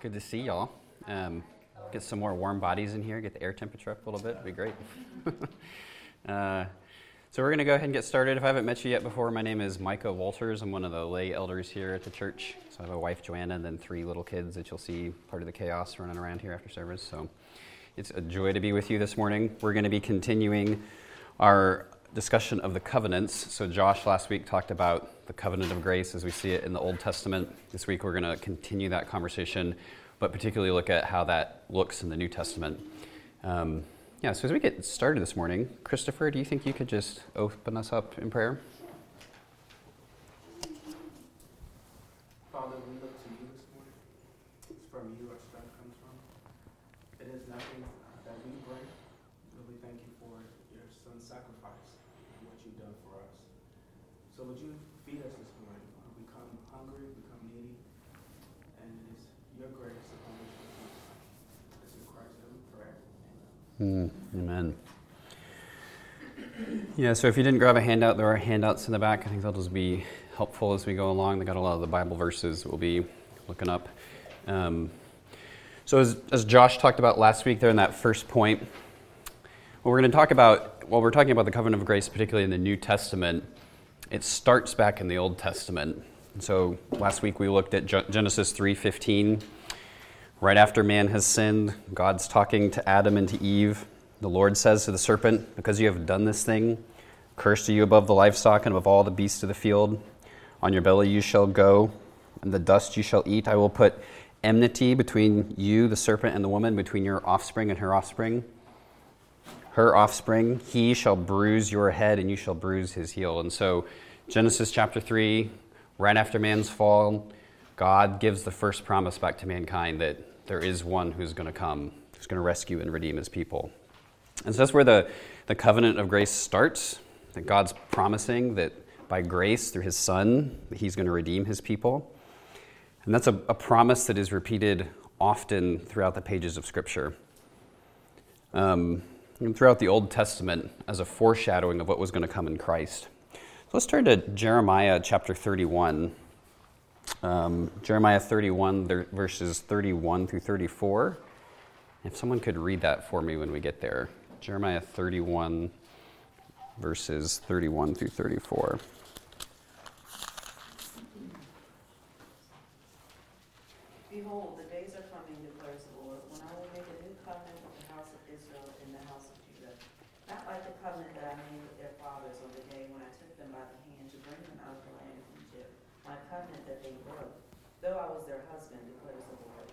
Good to see y'all. Um, get some more warm bodies in here, get the air temperature up a little bit, It'd be great. uh, so, we're going to go ahead and get started. If I haven't met you yet before, my name is Micah Walters. I'm one of the lay elders here at the church. So, I have a wife, Joanna, and then three little kids that you'll see part of the chaos running around here after service. So, it's a joy to be with you this morning. We're going to be continuing our discussion of the covenants. So, Josh last week talked about the covenant of grace as we see it in the Old Testament. This week, we're going to continue that conversation, but particularly look at how that looks in the New Testament. Um, yeah, so as we get started this morning, Christopher, do you think you could just open us up in prayer? Father, we look to you this morning. It's from you our strength comes from. It is nothing uh, that we bring, but we thank you for your son's sacrifice and what you've done for us. So would you feed us this morning? Uh, we come hungry, we come needy, and it is your grace upon which we come. It's in Christ that we pray. Amen. Mm, amen. Yeah, so if you didn't grab a handout, there are handouts in the back. I think that'll just be helpful as we go along. They got a lot of the Bible verses we'll be looking up. Um, so, as, as Josh talked about last week, there in that first point, what we're going to talk about, while we're talking about the covenant of grace, particularly in the New Testament, it starts back in the Old Testament. And so last week we looked at Genesis 3:15. Right after man has sinned, God's talking to Adam and to Eve. The Lord says to the serpent, Because you have done this thing, cursed are you above the livestock and above all the beasts of the field. On your belly you shall go, and the dust you shall eat. I will put enmity between you, the serpent, and the woman, between your offspring and her offspring. Her offspring, he shall bruise your head, and you shall bruise his heel. And so, Genesis chapter 3, right after man's fall, God gives the first promise back to mankind that there is one who's going to come, who's going to rescue and redeem his people. And so that's where the, the covenant of grace starts, that God's promising that by grace through his Son, he's going to redeem his people. And that's a, a promise that is repeated often throughout the pages of Scripture. Um, and throughout the Old Testament as a foreshadowing of what was going to come in Christ. So let's turn to Jeremiah chapter 31. Um, Jeremiah 31, verses 31 through 34. If someone could read that for me when we get there. Jeremiah 31, verses 31 through 34. Behold, the days are coming, declares the Lord, when I will make a new covenant with the house of Israel and the house of Judah. Not like the covenant that I made with their fathers on the day when I took them by the hand to bring them out of the land of Egypt, my covenant that they broke, though I was their husband, declares the Lord.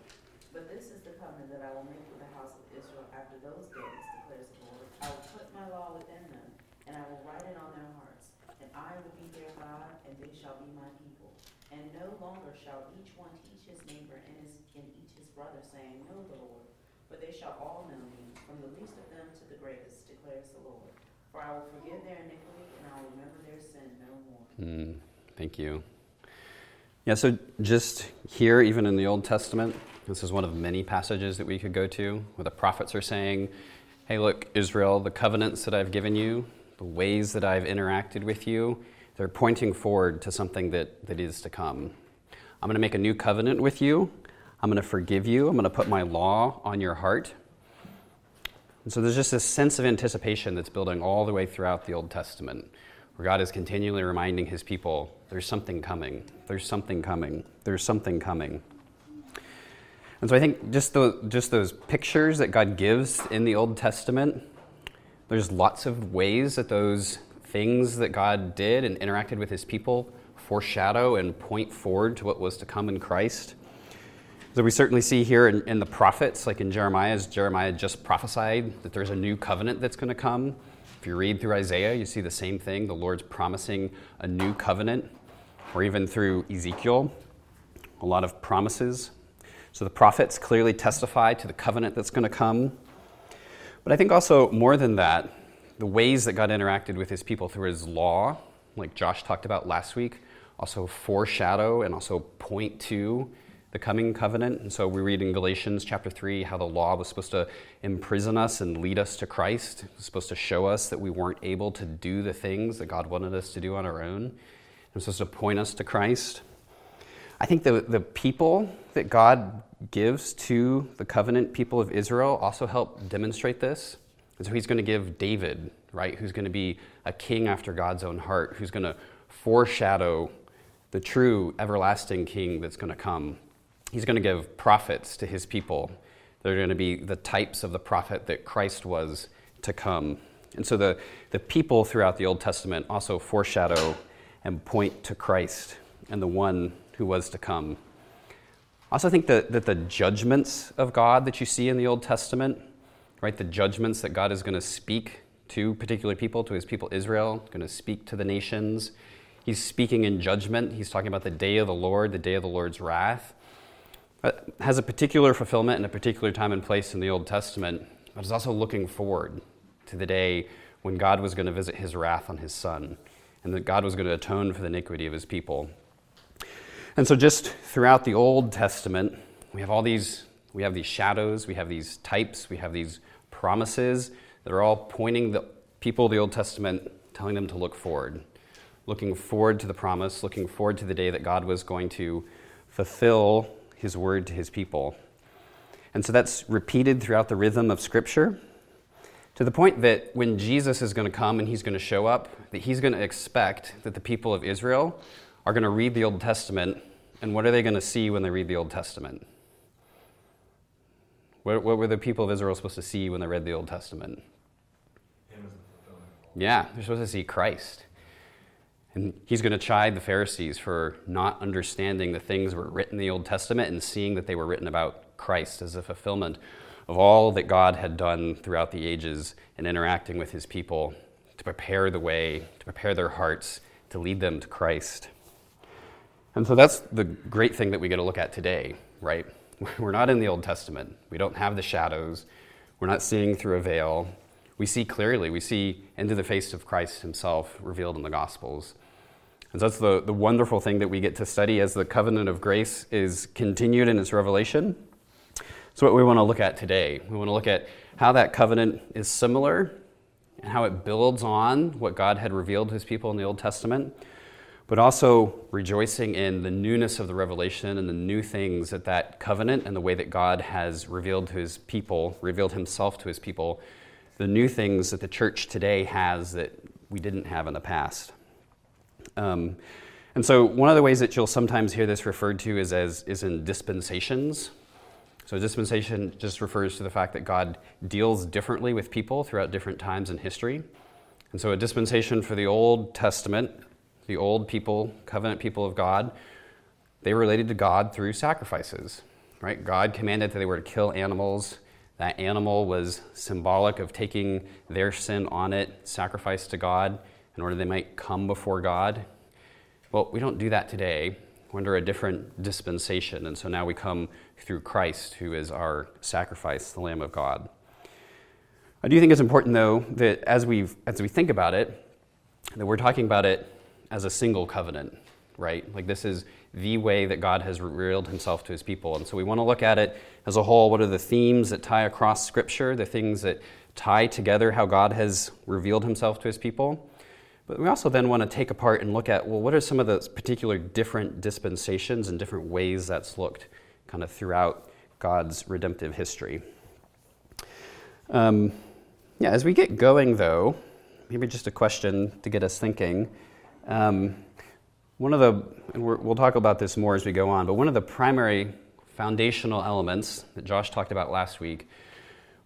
But this is the covenant that I will make with the house of Israel after those days, declares the Lord. I will put my law within them, and I will write it on their hearts. And I will be their God, and they shall be my people. And no longer shall each one teach his neighbor and, his, and each his brother, saying, Know the Lord. But they shall all know me, from the least of them to the greatest, declares the Lord. For I will forgive their iniquity, and I will remember their sin no more. Mm, thank you. Yeah, so just here, even in the Old Testament, this is one of many passages that we could go to where the prophets are saying, Hey, look, Israel, the covenants that I've given you, the ways that I've interacted with you, they're pointing forward to something that, that is to come. I'm going to make a new covenant with you. I'm going to forgive you. I'm going to put my law on your heart. And so there's just this sense of anticipation that's building all the way throughout the Old Testament, where God is continually reminding his people there's something coming, there's something coming, there's something coming. And so I think just, the, just those pictures that God gives in the Old Testament, there's lots of ways that those things that God did and interacted with his people foreshadow and point forward to what was to come in Christ. So we certainly see here in, in the prophets, like in Jeremiah, as Jeremiah just prophesied that there's a new covenant that's going to come. If you read through Isaiah, you see the same thing. The Lord's promising a new covenant, or even through Ezekiel, a lot of promises. So the prophets clearly testify to the covenant that's going to come. But I think also more than that, the ways that God interacted with his people through his law, like Josh talked about last week, also foreshadow and also point to the coming covenant. And so we read in Galatians chapter 3 how the law was supposed to imprison us and lead us to Christ. It was supposed to show us that we weren't able to do the things that God wanted us to do on our own. It was supposed to point us to Christ. I think the, the people that God gives to the covenant people of Israel also help demonstrate this. And so he's going to give David, right, who's going to be a king after God's own heart, who's going to foreshadow the true everlasting king that's going to come. He's going to give prophets to his people. They're going to be the types of the prophet that Christ was to come. And so the, the people throughout the Old Testament also foreshadow and point to Christ and the one who was to come. I also think that, that the judgments of God that you see in the Old Testament, right, the judgments that God is going to speak to particular people, to his people Israel, going to speak to the nations. He's speaking in judgment. He's talking about the day of the Lord, the day of the Lord's wrath. It has a particular fulfillment in a particular time and place in the Old Testament, but is also looking forward to the day when God was going to visit his wrath on his son and that God was going to atone for the iniquity of his people. And so, just throughout the Old Testament, we have all these, we have these shadows, we have these types, we have these promises that are all pointing the people of the Old Testament, telling them to look forward, looking forward to the promise, looking forward to the day that God was going to fulfill his word to his people. And so that's repeated throughout the rhythm of Scripture to the point that when Jesus is going to come and he's going to show up, that he's going to expect that the people of Israel are going to read the Old Testament, and what are they going to see when they read the Old Testament? What, what were the people of Israel supposed to see when they read the Old Testament? Yeah, they're supposed to see Christ. And he's going to chide the Pharisees for not understanding the things that were written in the Old Testament and seeing that they were written about Christ as a fulfillment of all that God had done throughout the ages in interacting with his people to prepare the way, to prepare their hearts, to lead them to Christ. And so that's the great thing that we get to look at today, right? We're not in the Old Testament. We don't have the shadows. We're not seeing through a veil. We see clearly. We see into the face of Christ himself revealed in the Gospels. And so that's the, the wonderful thing that we get to study as the covenant of grace is continued in its revelation so, what we want to look at today, we want to look at how that covenant is similar and how it builds on what God had revealed to his people in the Old Testament, but also rejoicing in the newness of the revelation and the new things that that covenant and the way that God has revealed to his people, revealed himself to his people, the new things that the church today has that we didn't have in the past. Um, and so, one of the ways that you'll sometimes hear this referred to is as is in dispensations. So, dispensation just refers to the fact that God deals differently with people throughout different times in history. And so, a dispensation for the Old Testament, the old people, covenant people of God, they related to God through sacrifices, right? God commanded that they were to kill animals. That animal was symbolic of taking their sin on it, sacrifice to God, in order they might come before God. Well, we don't do that today. We're under a different dispensation, and so now we come through Christ, who is our sacrifice, the Lamb of God. I do think it's important, though, that as we as we think about it, that we're talking about it as a single covenant, right? Like this is the way that God has revealed Himself to His people, and so we want to look at it as a whole. What are the themes that tie across Scripture? The things that tie together how God has revealed Himself to His people. But we also then want to take apart and look at well, what are some of the particular different dispensations and different ways that's looked kind of throughout God's redemptive history. Um, yeah, as we get going, though, maybe just a question to get us thinking. Um, one of the, and we will talk about this more as we go on, but one of the primary foundational elements that Josh talked about last week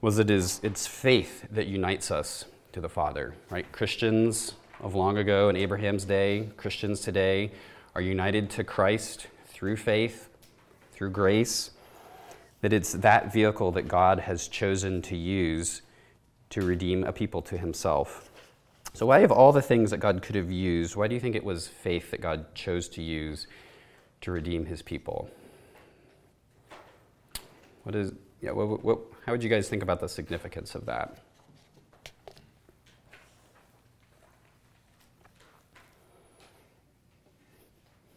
was it is it's faith that unites us to the Father, right? Christians of long ago in Abraham's day, Christians today are united to Christ through faith, through grace, that it's that vehicle that God has chosen to use to redeem a people to himself. So, why of all the things that God could have used, why do you think it was faith that God chose to use to redeem his people? What is, yeah, what, what, how would you guys think about the significance of that?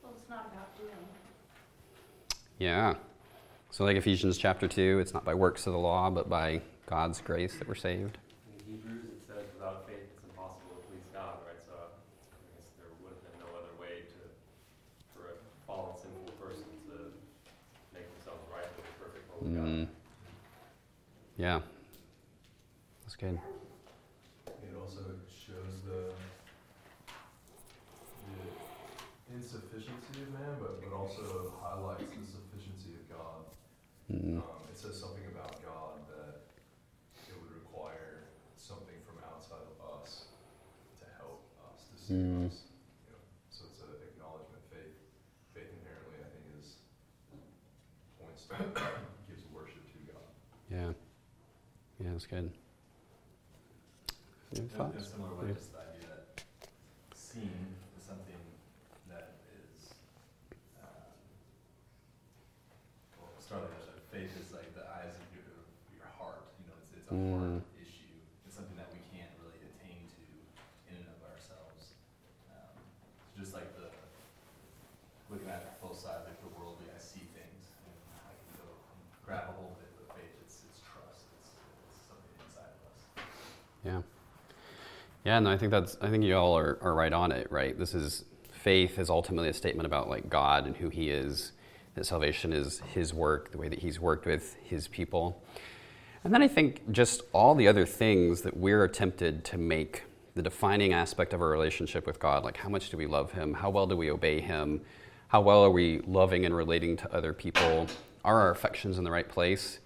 Well, it's not about doing. Yeah. So, like Ephesians chapter 2, it's not by works of the law, but by God's grace that we're saved. In Hebrews, it says, without faith, it's impossible to please God, right? So, I guess there would have been no other way to, for a fallen, sinful person Yeah. That's good. It also shows the, the insufficiency of man, but, but also highlights the sufficiency of God. Mm. Um, it says something about God that it would require something from outside of us to help us, to save Mm. us. You know, so it's an acknowledgement. Faith, faith inherently, I think, is points to gives worship to God. Yeah. That's good. Any thoughts? similar way, just the idea that seeing is something that is, um, well, start like faith is like the eyes of your, your heart, you know, it's, it's a Mm. heart issue. It's something that we can't really attain to in and of ourselves. Um, so just like the, looking at both sides, like the worldly, I see things and I can go and grab a hold of it, but faith, it's, it's trust, it's, it's something inside of us. Yeah. Yeah, no, I think that's I think you all are, are right on it, right? This is faith is ultimately a statement about like God and who he is. That salvation is his work, the way that he's worked with his people. And then I think just all the other things that we're tempted to make the defining aspect of our relationship with God, like how much do we love him? How well do we obey him? How well are we loving and relating to other people? Are our affections in the right place?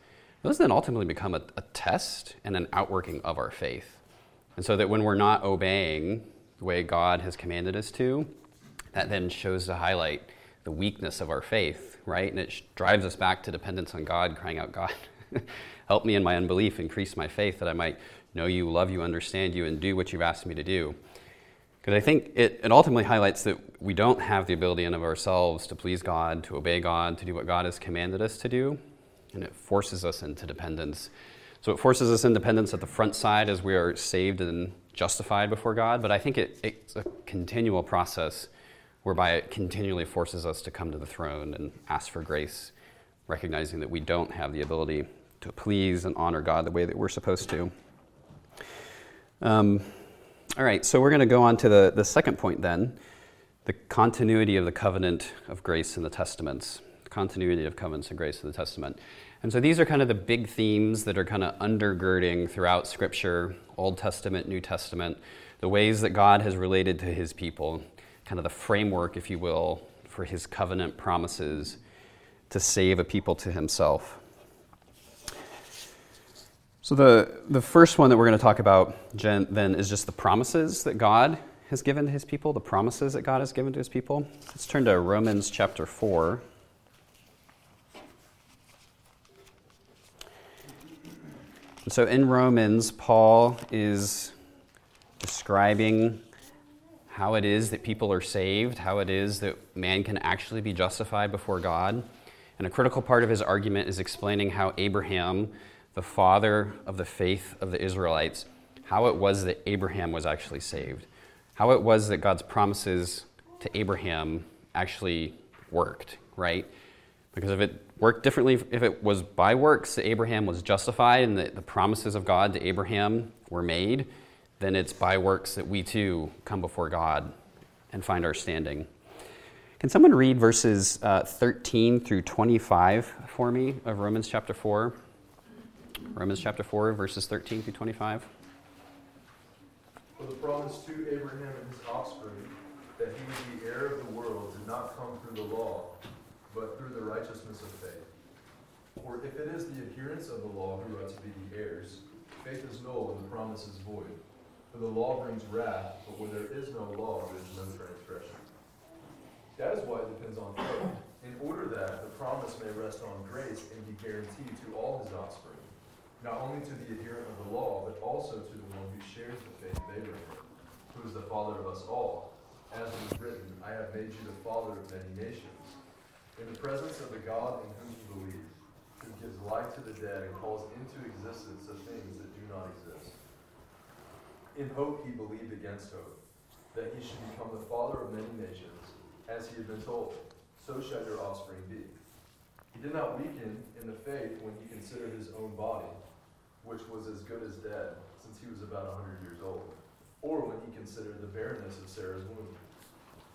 Those then ultimately become a, a test and an outworking of our faith. And so that when we're not obeying the way God has commanded us to, that then shows to highlight the weakness of our faith, right? And it drives us back to dependence on God, crying out, God, help me in my unbelief, increase my faith that I might know you, love you, understand you, and do what you've asked me to do. Because I think it, it ultimately highlights that we don't have the ability in of ourselves to please God, to obey God, to do what God has commanded us to do. And it forces us into dependence. So it forces us independence at the front side as we are saved and justified before God, but I think it, it's a continual process whereby it continually forces us to come to the throne and ask for grace, recognizing that we don't have the ability to please and honor God the way that we're supposed to. Um, all right, so we're going to go on to the, the second point then the continuity of the covenant of grace in the Testaments. Continuity of covenants and grace in the Testament. And so these are kind of the big themes that are kind of undergirding throughout Scripture, Old Testament, New Testament, the ways that God has related to his people, kind of the framework, if you will, for his covenant promises to save a people to himself. So, the, the first one that we're going to talk about, then, is just the promises that God has given to his people, the promises that God has given to his people. Let's turn to Romans chapter 4. So in Romans, Paul is describing how it is that people are saved, how it is that man can actually be justified before God. And a critical part of his argument is explaining how Abraham, the father of the faith of the Israelites, how it was that Abraham was actually saved, how it was that God's promises to Abraham actually worked, right? Because if it worked differently, if it was by works that Abraham was justified and that the promises of God to Abraham were made, then it's by works that we too come before God and find our standing. Can someone read verses uh, 13 through 25 for me of Romans chapter 4? Romans chapter 4, verses 13 through 25. For the promise to Abraham and his offspring that he would be heir of the world did not come through the law, but through the righteousness of faith. For if it is the adherents of the law who are to be the heirs, faith is null and the promise is void. For the law brings wrath, but where there is no law, there is no transgression. That is why it depends on faith, in order that the promise may rest on grace and be guaranteed to all his offspring, not only to the adherent of the law, but also to the one who shares the faith of Abraham, who is the father of us all. As it is written, I have made you the father of many nations. In the presence of the God in whom you believe, who gives life to the dead and calls into existence the things that do not exist. In hope he believed against hope, that he should become the father of many nations, as he had been told, so shall your offspring be. He did not weaken in the faith when he considered his own body, which was as good as dead, since he was about a hundred years old, or when he considered the barrenness of Sarah's womb.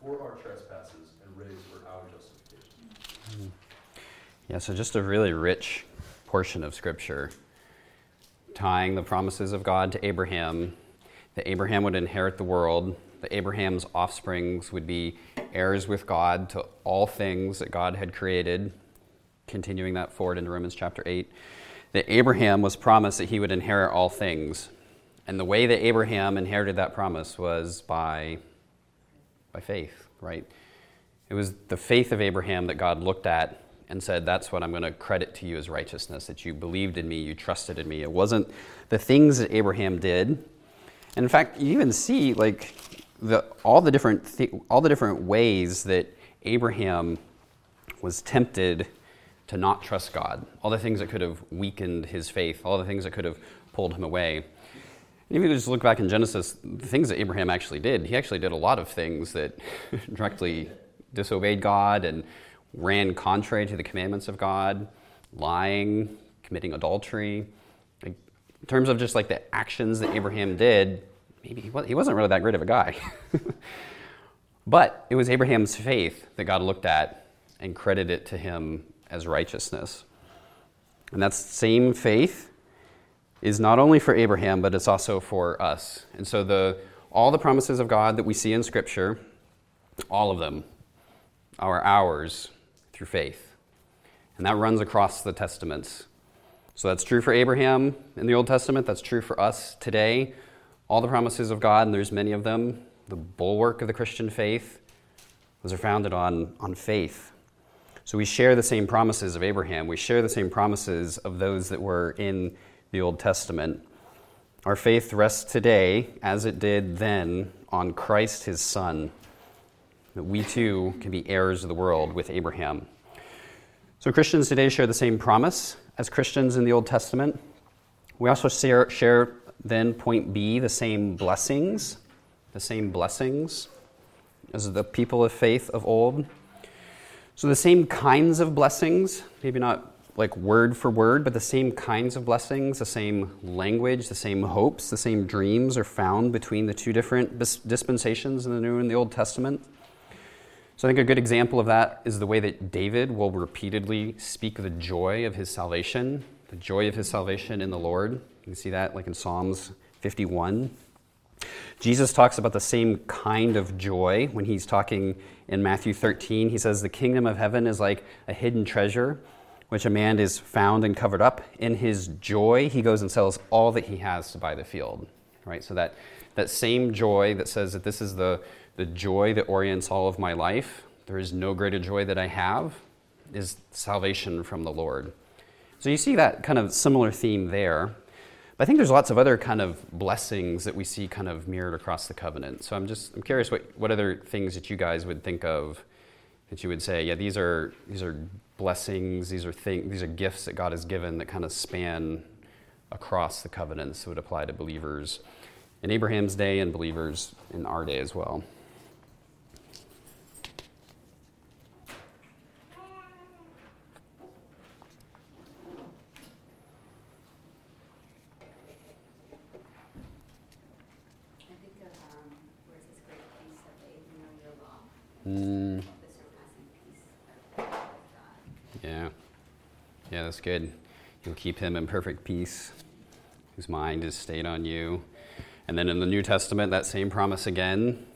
for our trespasses and raised for our justification. Yeah, so just a really rich portion of Scripture tying the promises of God to Abraham, that Abraham would inherit the world, that Abraham's offsprings would be heirs with God to all things that God had created, continuing that forward into Romans chapter 8, that Abraham was promised that he would inherit all things. And the way that Abraham inherited that promise was by, by faith, right? It was the faith of Abraham that God looked at and said, That's what I'm going to credit to you as righteousness, that you believed in me, you trusted in me. It wasn't the things that Abraham did. And in fact, you even see like the, all, the different th- all the different ways that Abraham was tempted to not trust God, all the things that could have weakened his faith, all the things that could have pulled him away. And if you just look back in Genesis, the things that Abraham actually did, he actually did a lot of things that directly disobeyed God and ran contrary to the commandments of God, lying, committing adultery. In terms of just like the actions that Abraham did, maybe he, was, he wasn't really that great of a guy. but it was Abraham's faith that God looked at and credited it to him as righteousness. And that same faith is not only for Abraham, but it's also for us. And so the, all the promises of God that we see in Scripture, all of them, are ours through faith. And that runs across the Testaments. So that's true for Abraham in the Old Testament, that's true for us today. All the promises of God, and there's many of them, the bulwark of the Christian faith, those are founded on, on faith. So we share the same promises of Abraham. We share the same promises of those that were in the Old Testament. Our faith rests today, as it did then, on Christ his Son, that we too can be heirs of the world with Abraham. So Christians today share the same promise as Christians in the Old Testament. We also share, share then, point B, the same blessings, the same blessings as the people of faith of old. So the same kinds of blessings, maybe not like word for word, but the same kinds of blessings, the same language, the same hopes, the same dreams are found between the two different dispensations in the New and the Old Testament. So I think a good example of that is the way that David will repeatedly speak the joy of his salvation, the joy of his salvation in the Lord. You can see that like in Psalms 51. Jesus talks about the same kind of joy when he's talking in Matthew 13. He says, The kingdom of heaven is like a hidden treasure, which a man is found and covered up. In his joy, he goes and sells all that he has to buy the field. Right? So that, that same joy that says that this is the, the joy that orients all of my life, there is no greater joy that I have, is salvation from the Lord. So you see that kind of similar theme there. But I think there's lots of other kind of blessings that we see kind of mirrored across the covenant. So I'm just I'm curious what, what other things that you guys would think of that you would say, yeah, these are these are blessings, these are things, these are gifts that God has given that kind of span across the covenants that would apply to believers in Abraham's day and believers in our day as well. Mm. Yeah. Good. You'll keep him in perfect peace, whose mind is stayed on you. And then in the New Testament, that same promise again,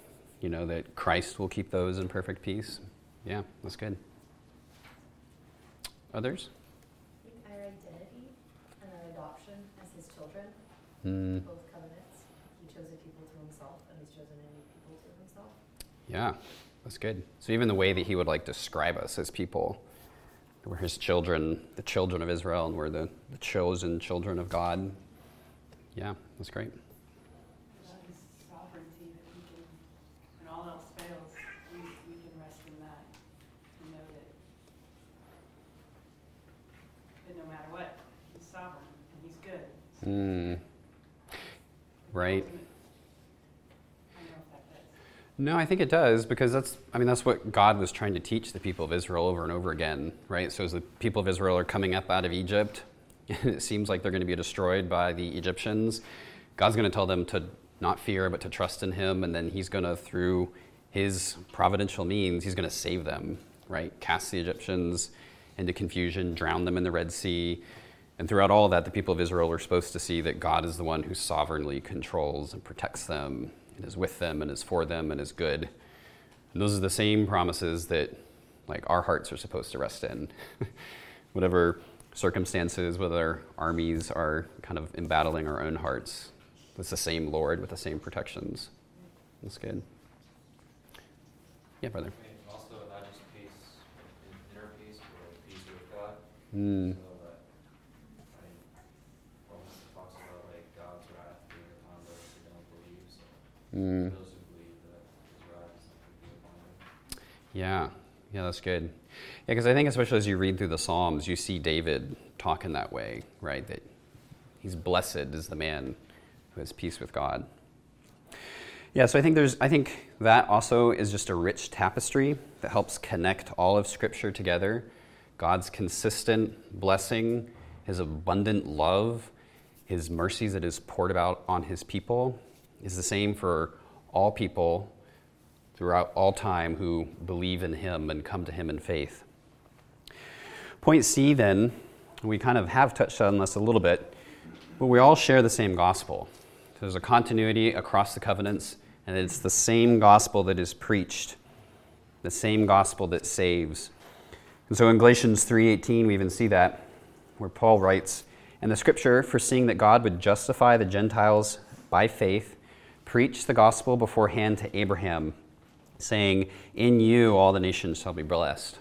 you know, that Christ will keep those in perfect peace. Yeah, that's good. Others? Our identity and our adoption as his children, mm. both covenants. He chose a people to himself, and he's chosen any people to himself. Yeah. That's good. So even the way that he would like describe us as people, we're his children, the children of Israel, and we're the, the chosen children of God. Yeah, that's great. Sovereignty that we can, when all else fails, we, we can rest in that and know that, that no matter what, he's sovereign and he's good. Mm. Right. I don't know if that does. No, I think it does because that's I mean that's what God was trying to teach the people of Israel over and over again, right? So as the people of Israel are coming up out of Egypt, it seems like they're going to be destroyed by the Egyptians, God's going to tell them to not fear but to trust in him and then he's going to through his providential means, he's going to save them, right? Cast the Egyptians into confusion, drown them in the Red Sea. And throughout all that, the people of Israel are supposed to see that God is the one who sovereignly controls and protects them, and is with them, and is for them, and is good. And those are the same promises that, like, our hearts are supposed to rest in. Whatever circumstances, whether armies are kind of embattling our own hearts, it's the same Lord with the same protections. That's good. Yeah, brother. Also not just peace, inner peace, but peace with God. Mm. So that, I mean, Romans talks about like God's wrath being upon those who don't believe, so Mm. those who believe that his wrath is not going to be upon them. Yeah, yeah, that's good. Yeah, because I think especially as you read through the Psalms, you see David talking that way, right? That he's blessed is the man who has peace with God. Yeah, so I think there's I think that also is just a rich tapestry that helps connect all of Scripture together. God's consistent blessing, his abundant love, his mercies that is poured out on his people is the same for all people throughout all time who believe in him and come to him in faith. Point C, then, we kind of have touched on this a little bit, but we all share the same gospel. There's a continuity across the covenants, and it's the same gospel that is preached, the same gospel that saves. And so in Galatians 3:18 we even see that where Paul writes, "And the scripture foreseeing that God would justify the Gentiles by faith, preached the gospel beforehand to Abraham, saying, In you all the nations shall be blessed.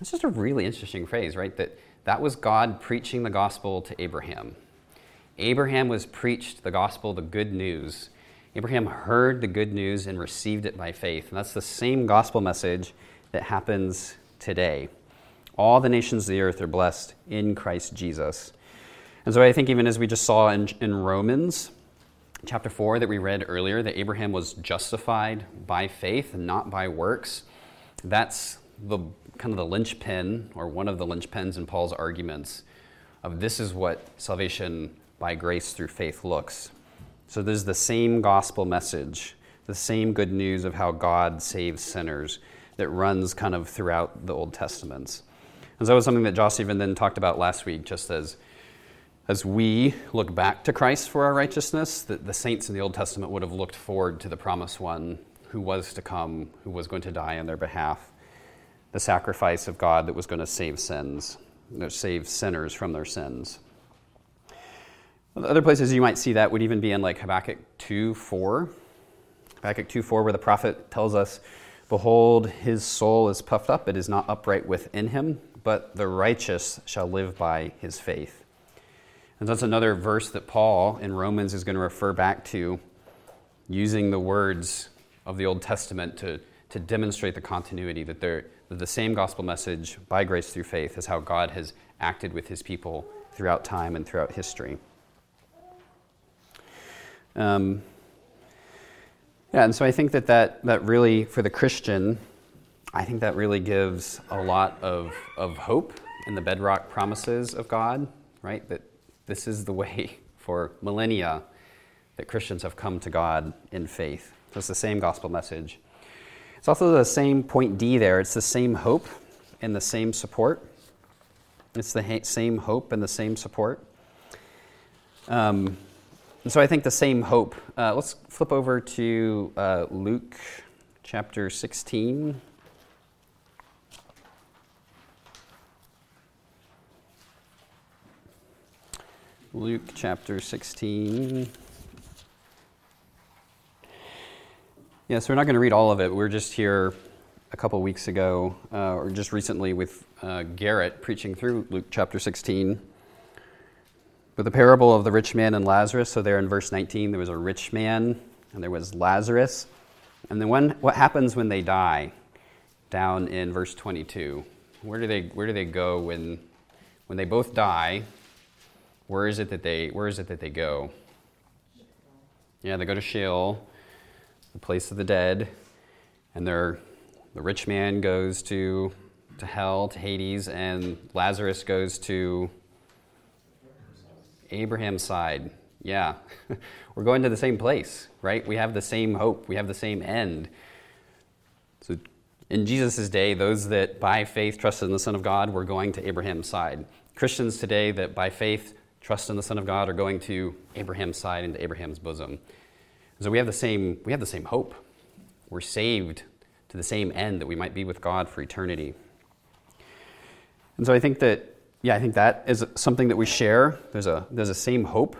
It's just a really interesting phrase, right? That that was God preaching the gospel to Abraham. Abraham was preached the gospel, the good news. Abraham heard the good news and received it by faith. And that's the same gospel message that happens today. All the nations of the earth are blessed in Christ Jesus. And so I think, even as we just saw in, in Romans, chapter 4 that we read earlier that Abraham was justified by faith and not by works. That's the kind of the linchpin or one of the linchpins in Paul's arguments of this is what salvation by grace through faith looks. So there's the same gospel message, the same good news of how God saves sinners that runs kind of throughout the Old Testaments. And so that was something that Josh even then talked about last week, just as as we look back to Christ for our righteousness, the, the saints in the Old Testament would have looked forward to the promised one who was to come, who was going to die on their behalf, the sacrifice of God that was going to save sins, save sinners from their sins. Other places you might see that would even be in like Habakkuk 2 4. Habakkuk 2 4, where the prophet tells us, Behold, his soul is puffed up, it is not upright within him, but the righteous shall live by his faith. And that's another verse that Paul in Romans is going to refer back to, using the words of the Old Testament to, to demonstrate the continuity that, that the same gospel message by grace through faith is how God has acted with his people throughout time and throughout history. Um, yeah, and so I think that, that that really, for the Christian, I think that really gives a lot of, of hope in the bedrock promises of God, right? That this is the way for millennia that Christians have come to God in faith. So it's the same gospel message. It's also the same point D there. It's the same hope and the same support. It's the ha- same hope and the same support. Um, and so I think the same hope. Uh, let's flip over to uh, Luke chapter 16. Luke chapter 16. Yeah, so we're not going to read all of it. We were just here a couple weeks ago, uh, or just recently, with uh, Garrett preaching through Luke chapter 16. With the parable of the rich man and Lazarus, so there in verse 19, there was a rich man and there was Lazarus. And then when, what happens when they die? Down in verse 22. Where do they, where do they go when, when they both die? Where is it that they where is it that they go? Yeah, they go to Sheol, the place of the dead, and they're, the rich man goes to to hell, to Hades, and Lazarus goes to Abraham's side. Yeah, we're going to the same place, right? We have the same hope, we have the same end. So, in Jesus' day, those that by faith trusted in the Son of God were going to Abraham's side. Christians today that by faith trust in the Son of God are going to Abraham's side into Abraham's bosom. So we have the same, we have the same hope. We're saved to the same end that we might be with God for eternity. And so I think that, yeah, I think that is something that we share. There's a, there's a same hope.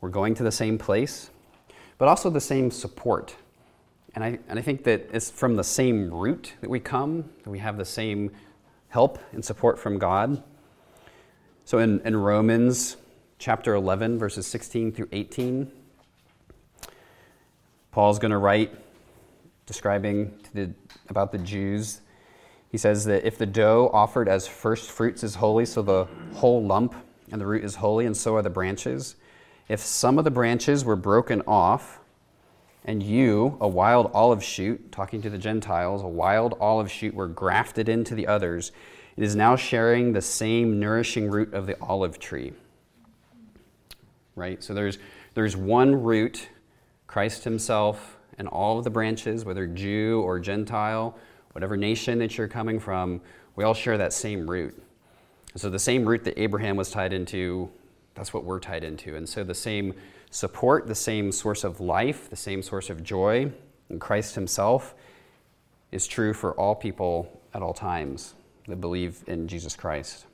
We're going to the same place, but also the same support. And I, and I think that it's from the same root that we come, that we have the same help and support from God. So in, in Romans chapter 11, verses 16 through 18, Paul's going to write describing the, about the Jews. He says that if the dough offered as first fruits is holy, so the whole lump and the root is holy, and so are the branches. If some of the branches were broken off, and you, a wild olive shoot, talking to the Gentiles, a wild olive shoot were grafted into the others, it is now sharing the same nourishing root of the olive tree. Right? So there's, there's one root, Christ Himself, and all of the branches, whether Jew or Gentile, whatever nation that you're coming from, we all share that same root. So the same root that Abraham was tied into, that's what we're tied into. And so the same support, the same source of life, the same source of joy in Christ Himself is true for all people at all times that believe in Jesus Christ.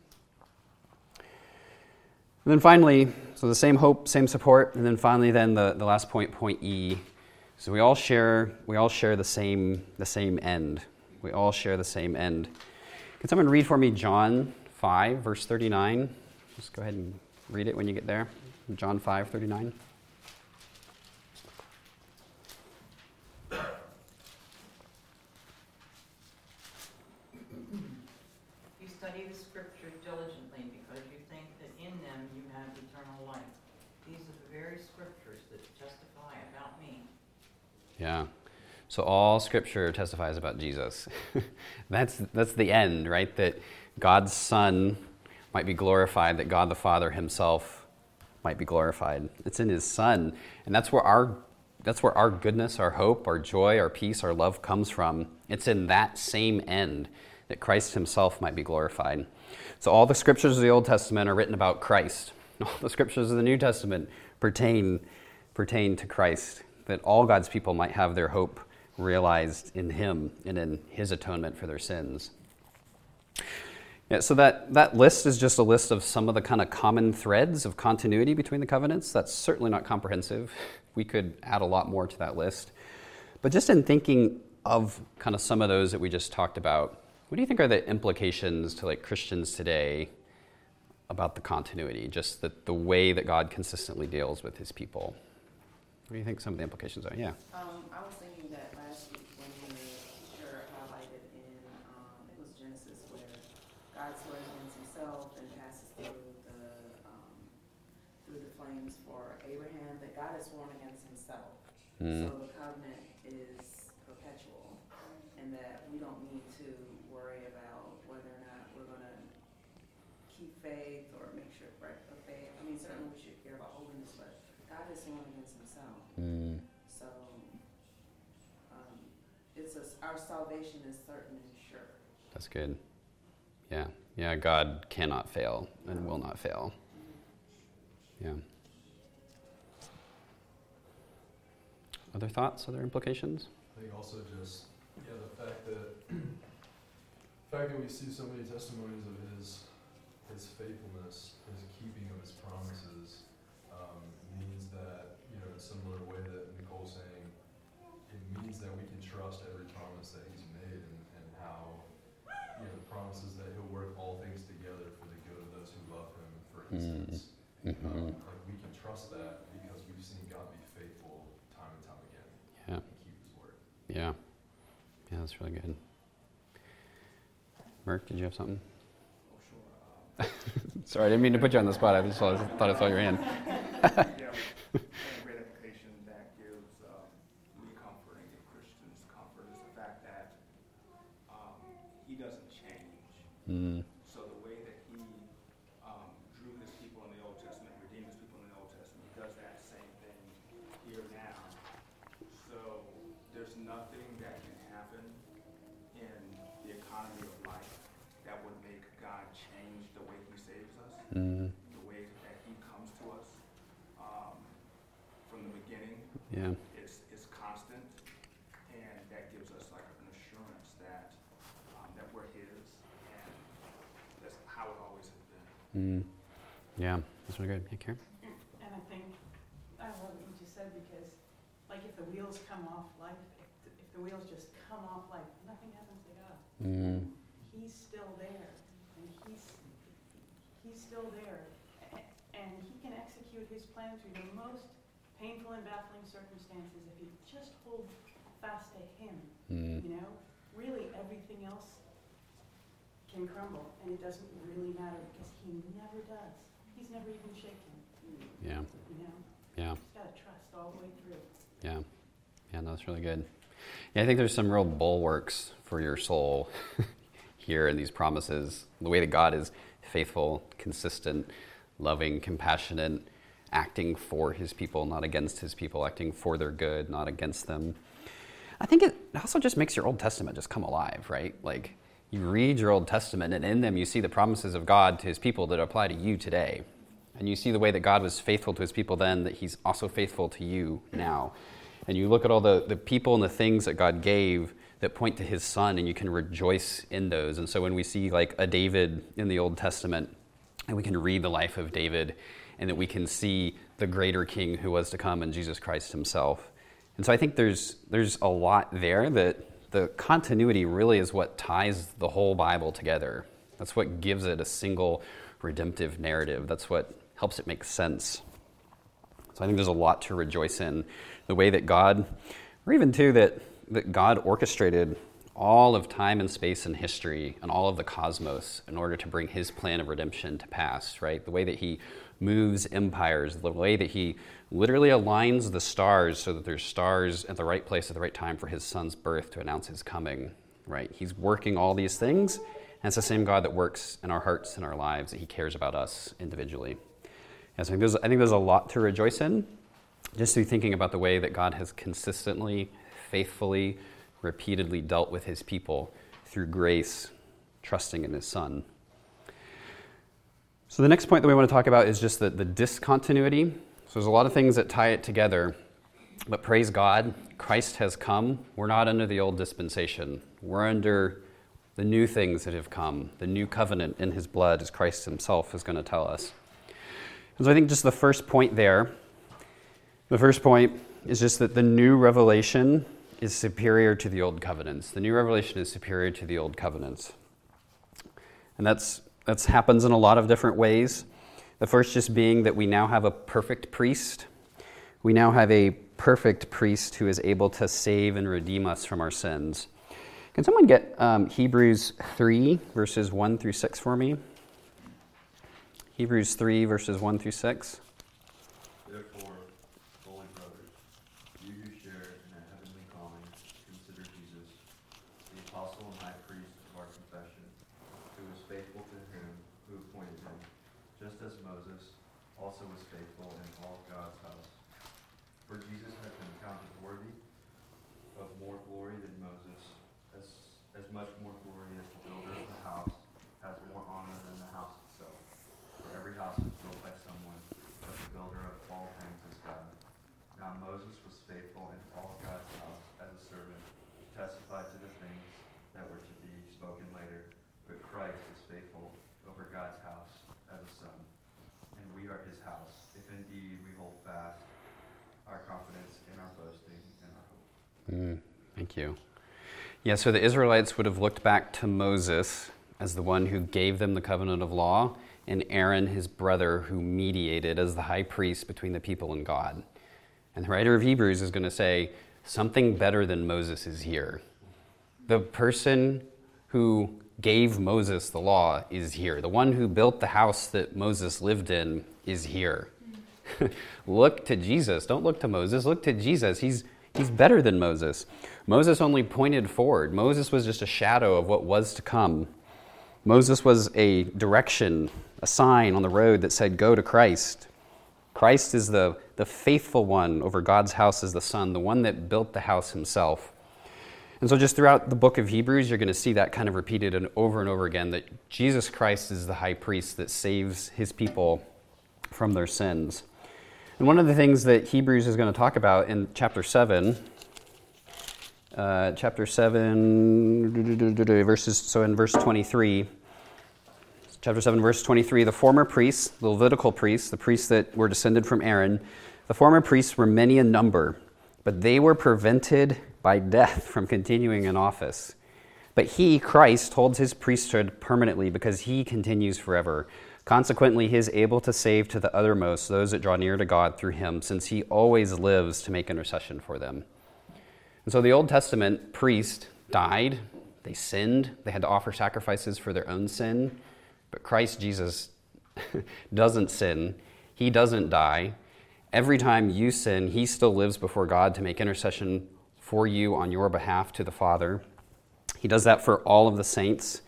And then finally, so the same hope, same support, and then finally, then the, the last point, point E. So we all share, we all share the same, the same end. We all share the same end. Can someone read for me John 5, verse 39? Just go ahead and read it when you get there. John 5, 39. You study the scriptures diligently because you think that in them you have eternal life. These are the very scriptures that testify about me. Yeah. So all scripture testifies about Jesus. that's, that's the end, right? That God's Son might be glorified, that God the Father himself might be glorified. It's in his Son. And that's where our that's where our goodness, our hope, our joy, our peace, our love comes from. It's in that same end that Christ himself might be glorified. So all the scriptures of the Old Testament are written about Christ. All the scriptures of the New Testament pertain pertain to Christ, that all God's people might have their hope realized in him and in his atonement for their sins. Yeah, so that, that list is just a list of some of the kind of common threads of continuity between the covenants. That's certainly not comprehensive. We could add a lot more to that list. But just in thinking of kind of some of those that we just talked about, what do you think are the implications to like Christians today about the continuity, just the, the way that God consistently deals with his people? What do you think some of the implications are? Yeah. Um, I was thinking that last week when the teacher highlighted in, um, it was Genesis where God swears against himself and passes through the, um, through the flames for Abraham, that God has sworn against himself. Mm. So the covenant is perpetual and that we don't need to worry about whether or not we're gonna keep faith or make sure, right, of faith. I mean, certainly we should care about holiness, but God has sworn against himself. Mm. So, um, it's a, our salvation is certain and sure. That's good. Yeah. Yeah, God cannot fail and will not fail. Yeah. Other thoughts, other implications? I think also just, yeah, the fact that, the fact that we see so many testimonies of his, his faithfulness, his keeping of his promises, um, means that, you know, in a similar way that Nicole's saying, it means that we can trust every promise that he's made and, and how, you know, the promises that he'll work all things together for the good of those who love him, for instance. Mm-hmm. Um, like we can trust that because we've seen God be faithful time and time again. Yeah. And keep his word. Yeah. Yeah, that's really good. Merc, did you have something? Sure. Sorry, I didn't mean to put you on the spot. I just saw, thought I saw your hand. Yeah, yeah. is, is constant, and that gives us like an assurance that um, that we're his, and that's how it always has been. Mm, yeah. That's really good. Yeah, Karen? And I think, I love what you just said, because, like, if the wheels come off life, if, the- if the wheels just come off life, nothing happens to God. Mm, He's still there, and he's, he's still there. And he can execute his plan through the most painful and baffling circumstances if you just hold fast to him, mm, you know? Really, everything else can crumble, and it doesn't really matter, because he never does. He's never even shaken, yeah. you know? Yeah. Just gotta trust all the way through. Yeah. Yeah, no, that's really good. Yeah, I think there's some real bulwarks for your soul here in these promises. The way that God is faithful, consistent, loving, compassionate, acting for his people, not against his people, acting for their good, not against them. I think it also just makes your Old Testament just come alive, right? Like you read your Old Testament and in them you see the promises of God to his people that apply to you today. And you see the way that God was faithful to his people then, that he's also faithful to you now. And you look at all the, the people and the things that God gave that point to his son, and you can rejoice in those. And so when we see like a David in the Old Testament, and we can read the life of David, and that we can see the greater king who was to come in Jesus Christ himself. And so I think there's, there's a lot there that the continuity really is what ties the whole Bible together. That's what gives it a single redemptive narrative. That's what helps it make sense. So I think there's a lot to rejoice in. The way that God, or even too, that, that God orchestrated all of time and space and history and all of the cosmos in order to bring his plan of redemption to pass, right? The way that he moves empires, the way that he literally aligns the stars so that there's stars at the right place at the right time for his son's birth to announce his coming, right? He's working all these things, and it's the same God that works in our hearts and our lives, that he cares about us individually. And so I think, there's, I think there's a lot to rejoice in, just through thinking about the way that God has consistently, faithfully, repeatedly dealt with his people through grace, trusting in his son. So the next point that we want to talk about is just the, the discontinuity. So there's a lot of things that tie it together. But praise God, Christ has come. We're not under the old dispensation. We're under the new things that have come, the new covenant in his blood, as Christ himself is going to tell us. And so I think just the first point there, the first point is just that the new revelation is superior to the old covenants. The new revelation is superior to the old covenants. And that's that happens in a lot of different ways. The first just being that we now have a perfect priest. We now have a perfect priest who is able to save and redeem us from our sins. Can someone get um, Hebrews 3, verses 1 through 6 for me? Hebrews 3, verses 1 through 6. Therefore, holy brothers, you who share in a heavenly calling, consider Jesus, the apostle and high priest of our confession, who was faithful to him who appointed him, just as Moses also was faithful in all God's house. For Jesus has been counted worthy of more glory than Moses, as, as much more glory as the builder of the house has more honor than the house itself. For every house is built by someone, but the builder of all things is God. Now Moses was faithful in all God's house as a servant, to testify to the things that were to be spoken later, but Christ is faithful over God's house as a son. And we are his house, if indeed we hold fast our confidence in our boasting and our hope. Mm, thank you. Yeah, so the Israelites would have looked back to Moses as the one who gave them the covenant of law, and Aaron, his brother, who mediated as the high priest between the people and God. And the writer of Hebrews is going to say, something better than Moses is here. The person who gave Moses the law is here. The one who built the house that Moses lived in is here. look to Jesus. Don't look to Moses. Look to Jesus. He's, he's better than Moses. Moses only pointed forward, Moses was just a shadow of what was to come. Moses was a direction, a sign on the road that said, Go to Christ. Christ is the, the faithful one over God's house as the Son, the one that built the house himself. And so, just throughout the book of Hebrews, you're going to see that kind of repeated and over and over again that Jesus Christ is the high priest that saves his people from their sins. And one of the things that Hebrews is going to talk about in chapter 7, uh, chapter 7, verses, so in verse 23, chapter 7, verse 23, the former priests, the Levitical priests, the priests that were descended from Aaron, the former priests were many in number, but they were prevented by death from continuing in office. But he, Christ, holds his priesthood permanently because he continues forever. Consequently, he is able to save to the uttermost those that draw near to God through him, since he always lives to make intercession for them. And so the Old Testament priest died, they sinned, they had to offer sacrifices for their own sin. But Christ Jesus doesn't sin, he doesn't die. Every time you sin, he still lives before God to make intercession for you on your behalf to the Father. He does that for all of the saints.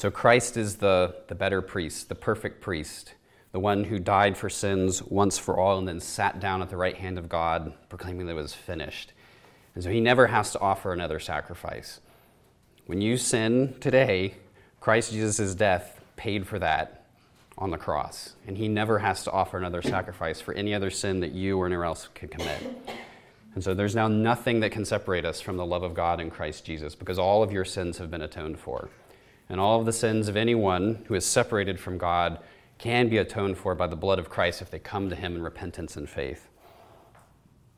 So Christ is the, the better priest, the perfect priest, the one who died for sins once for all and then sat down at the right hand of God, proclaiming that it was finished. And so he never has to offer another sacrifice. When you sin today, Christ Jesus' death paid for that on the cross. And he never has to offer another sacrifice for any other sin that you or anyone else could commit. And so there's now nothing that can separate us from the love of God in Christ Jesus because all of your sins have been atoned for. And all of the sins of anyone who is separated from God can be atoned for by the blood of Christ if they come to Him in repentance and faith.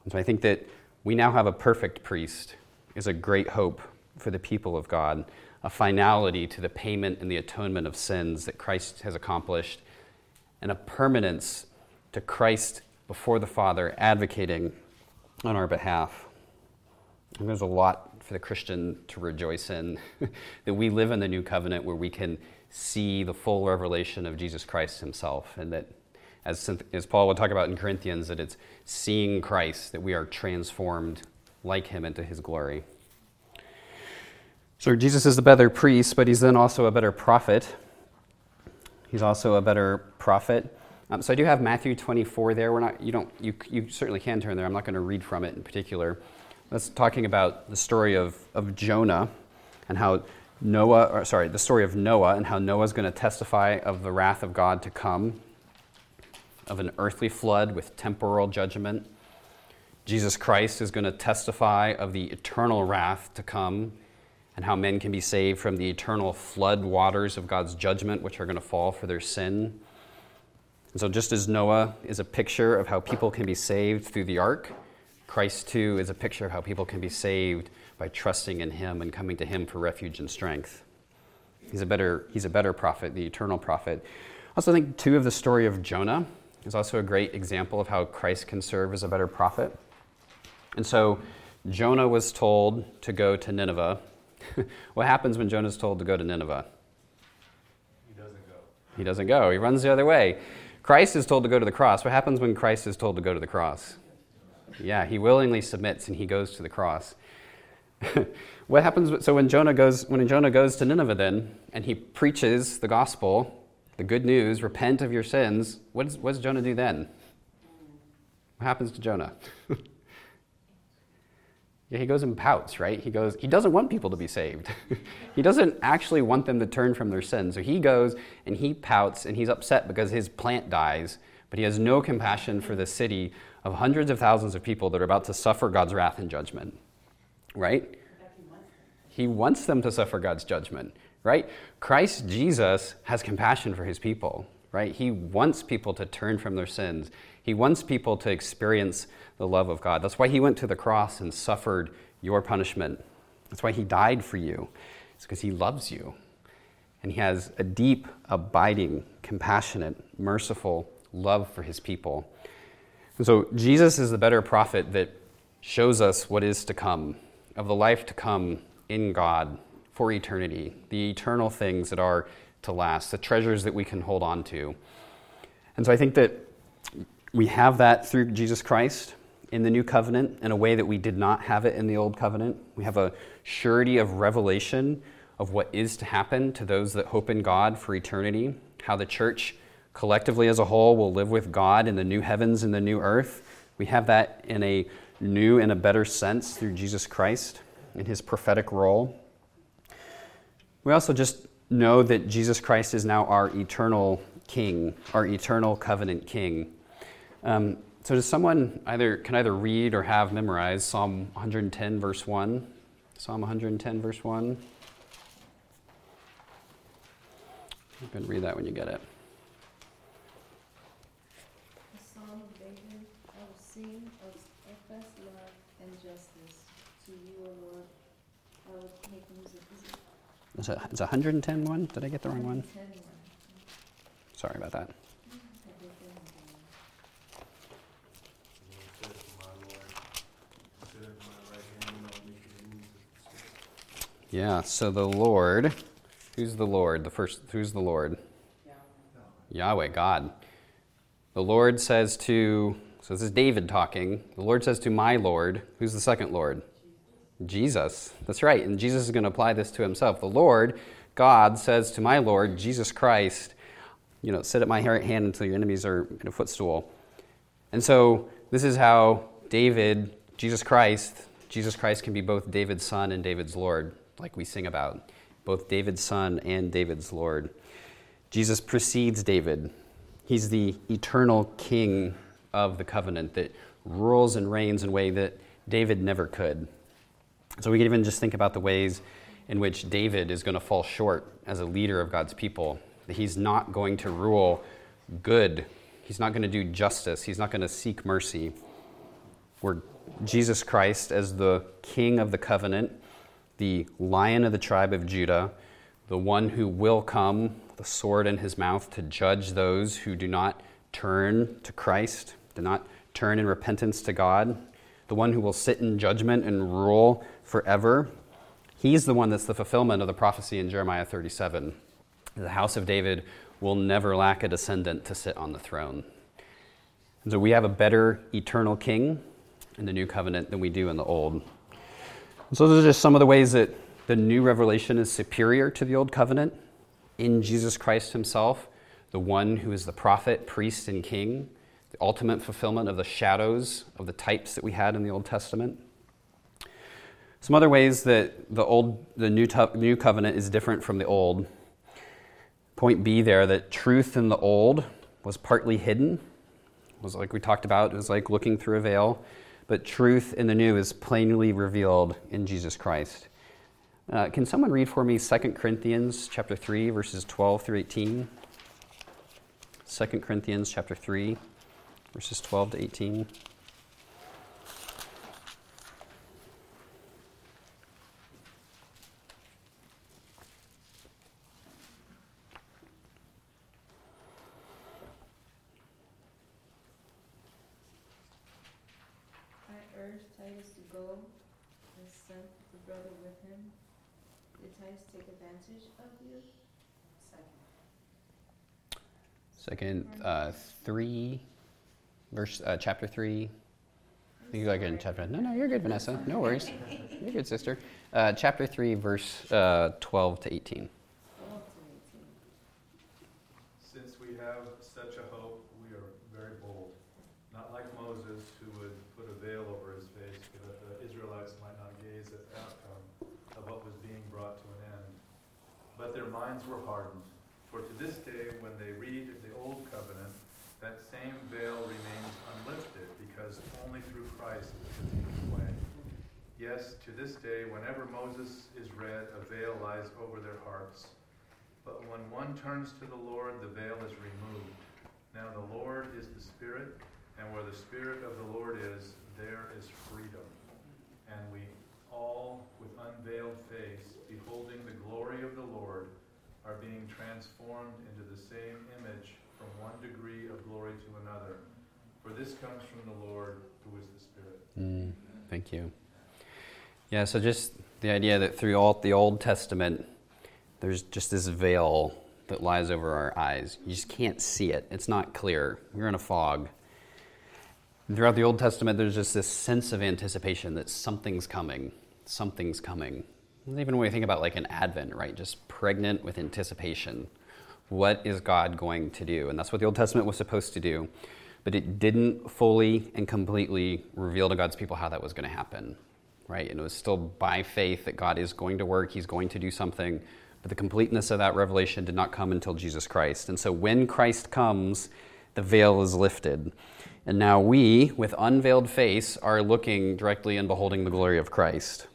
And so I think that we now have a perfect priest is a great hope for the people of God, a finality to the payment and the atonement of sins that Christ has accomplished, and a permanence to Christ before the Father advocating on our behalf. And there's a lot for the Christian to rejoice in that we live in the new covenant where we can see the full revelation of Jesus Christ himself and that as, as Paul would talk about in Corinthians that it's seeing Christ that we are transformed like him into his glory. So Jesus is the better priest, but he's then also a better prophet. He's also a better prophet. Um, so I do have Matthew 24 there. We're not, you don't, you, you certainly can turn there. I'm not going to read from it in particular. That's talking about the story of, of Jonah and how Noah, or sorry, the story of Noah and how Noah's going to testify of the wrath of God to come, of an earthly flood with temporal judgment. Jesus Christ is going to testify of the eternal wrath to come and how men can be saved from the eternal flood waters of God's judgment, which are going to fall for their sin. And so, just as Noah is a picture of how people can be saved through the ark, Christ too is a picture of how people can be saved by trusting in him and coming to him for refuge and strength. He's a better, he's a better prophet, the eternal prophet. I also think, too, of the story of Jonah is also a great example of how Christ can serve as a better prophet. And so, Jonah was told to go to Nineveh. what happens when Jonah is told to go to Nineveh? He doesn't go. He doesn't go, he runs the other way. Christ is told to go to the cross. What happens when Christ is told to go to the cross? Yeah, he willingly submits and he goes to the cross. what happens so when Jonah goes when Jonah goes to Nineveh then and he preaches the gospel, the good news, repent of your sins, what, does, what does Jonah do then? What happens to Jonah? Yeah, he goes and pouts, right? He goes, he doesn't want people to be saved. he doesn't actually want them to turn from their sins. So he goes and he pouts and he's upset because his plant dies, but he has no compassion for the city of hundreds of thousands of people that are about to suffer God's wrath and judgment, right? He wants them to suffer God's judgment, right? Christ Jesus has compassion for his people, right? He wants people to turn from their sins. He wants people to experience the love of God. That's why he went to the cross and suffered your punishment. That's why he died for you. It's because he loves you. And he has a deep, abiding, compassionate, merciful love for his people. And so Jesus is the better prophet that shows us what is to come, of the life to come in God for eternity, the eternal things that are to last, the treasures that we can hold on to. And so I think that we have that through Jesus Christ in the new covenant in a way that we did not have it in the old covenant. We have a surety of revelation of what is to happen to those that hope in God for eternity, how the church collectively as a whole will live with God in the new heavens and the new earth. We have that in a new and a better sense through Jesus Christ in his prophetic role. We also just know that Jesus Christ is now our eternal King, our eternal covenant King. Um, so does someone either can either read or have memorized Psalm 110 verse 1? Psalm 110 verse 1. You can read that when you get it. The Psalm of David, I will sing of steadfast love and justice to you, O Lord. I will make music. Is it Is it, is it 110 one? Did I get the wrong one? Sorry about that. Everything. The Lord said to my Lord, Sit at my right hand, I'll make your enemies a footstool. Yeah, so the Lord, who's the Lord? The first, who's the Lord? Yahweh, God. The Lord says to, so this is David talking. The Lord says to my Lord, who's the second Lord? Jesus. That's right. And Jesus is going to apply this to himself. The Lord, God, says to my Lord, Jesus Christ, you know, sit at my hand until your enemies are in a footstool. And so this is how David, Jesus Christ, Jesus Christ can be both David's son and David's Lord, like we sing about, both David's son and David's Lord. Jesus precedes David. He's the eternal king of the covenant that rules and reigns in a way that David never could. So we can even just think about the ways in which David is going to fall short as a leader of God's people. He's not going to rule good. He's not going to do justice. He's not going to seek mercy. Where Jesus Christ, as the king of the covenant, the lion of the tribe of Judah, the one who will come, the sword in his mouth, to judge those who do not turn to Christ, do not turn in repentance to God, the one who will sit in judgment and rule forever. He's the one that's the fulfillment of the prophecy in Jeremiah 37. The house of David will never lack a descendant to sit on the throne. And so we have a better eternal king in the new covenant than we do in the old. And so those are just some of the ways that the new revelation is superior to the old covenant in Jesus Christ himself, the one who is the prophet, priest, and king, the ultimate fulfillment of the shadows of the types that we had in the Old Testament. Some other ways that the old, the new, new covenant is different from the old. Point B there that truth in the old was partly hidden. It was like we talked about, it was like looking through a veil. But truth in the new is plainly revealed in Jesus Christ. Uh, can someone read for me 2 Corinthians chapter 3, verses 12 through 18? 2 Corinthians chapter 3, verses 12 to 18. I urge Titus to go and sent the brother with him. Did Titus advantage of you? Second, uh, 3, verse, uh, chapter 3. You can go again, chapter. No, no, you're good, Vanessa. No worries. You're good, sister. Uh, chapter 3, verse uh, 12 to 18. Twelve to eighteen. Since we have such a hope, we are very bold. Not like Moses, who would put a veil over his face so that the Israelites might not gaze at the outcome of what was being brought to an end. But their minds were hardened. For to this day, when they read the Old Covenant, that same veil remains unlifted, because only through Christ is it taken away. Yes, to this day, whenever Moses is read, a veil lies over their hearts. But when one turns to the Lord, the veil is removed. Now the Lord is the Spirit, and where the Spirit of the Lord is, there is freedom. And we all, with unveiled face, beholding the glory of the Lord, are being transformed into the same image from one degree of glory to another. For this comes from the Lord, who is the Spirit. Mm, thank you. Yeah, so just The idea that through all the Old Testament, there's just this veil that lies over our eyes. You just can't see it. It's not clear. You're in a fog. And throughout the Old Testament, there's just this sense of anticipation that something's coming. Something's coming. Even when we think about like an Advent, right? Just pregnant with anticipation. What is God going to do? And that's what the Old Testament was supposed to do. But it didn't fully and completely reveal to God's people how that was going to happen, right? And it was still by faith that God is going to work, He's going to do something. But the completeness of that revelation did not come until Jesus Christ. And so when Christ comes, the veil is lifted. And now we, with unveiled face, are looking directly and beholding the glory of Christ.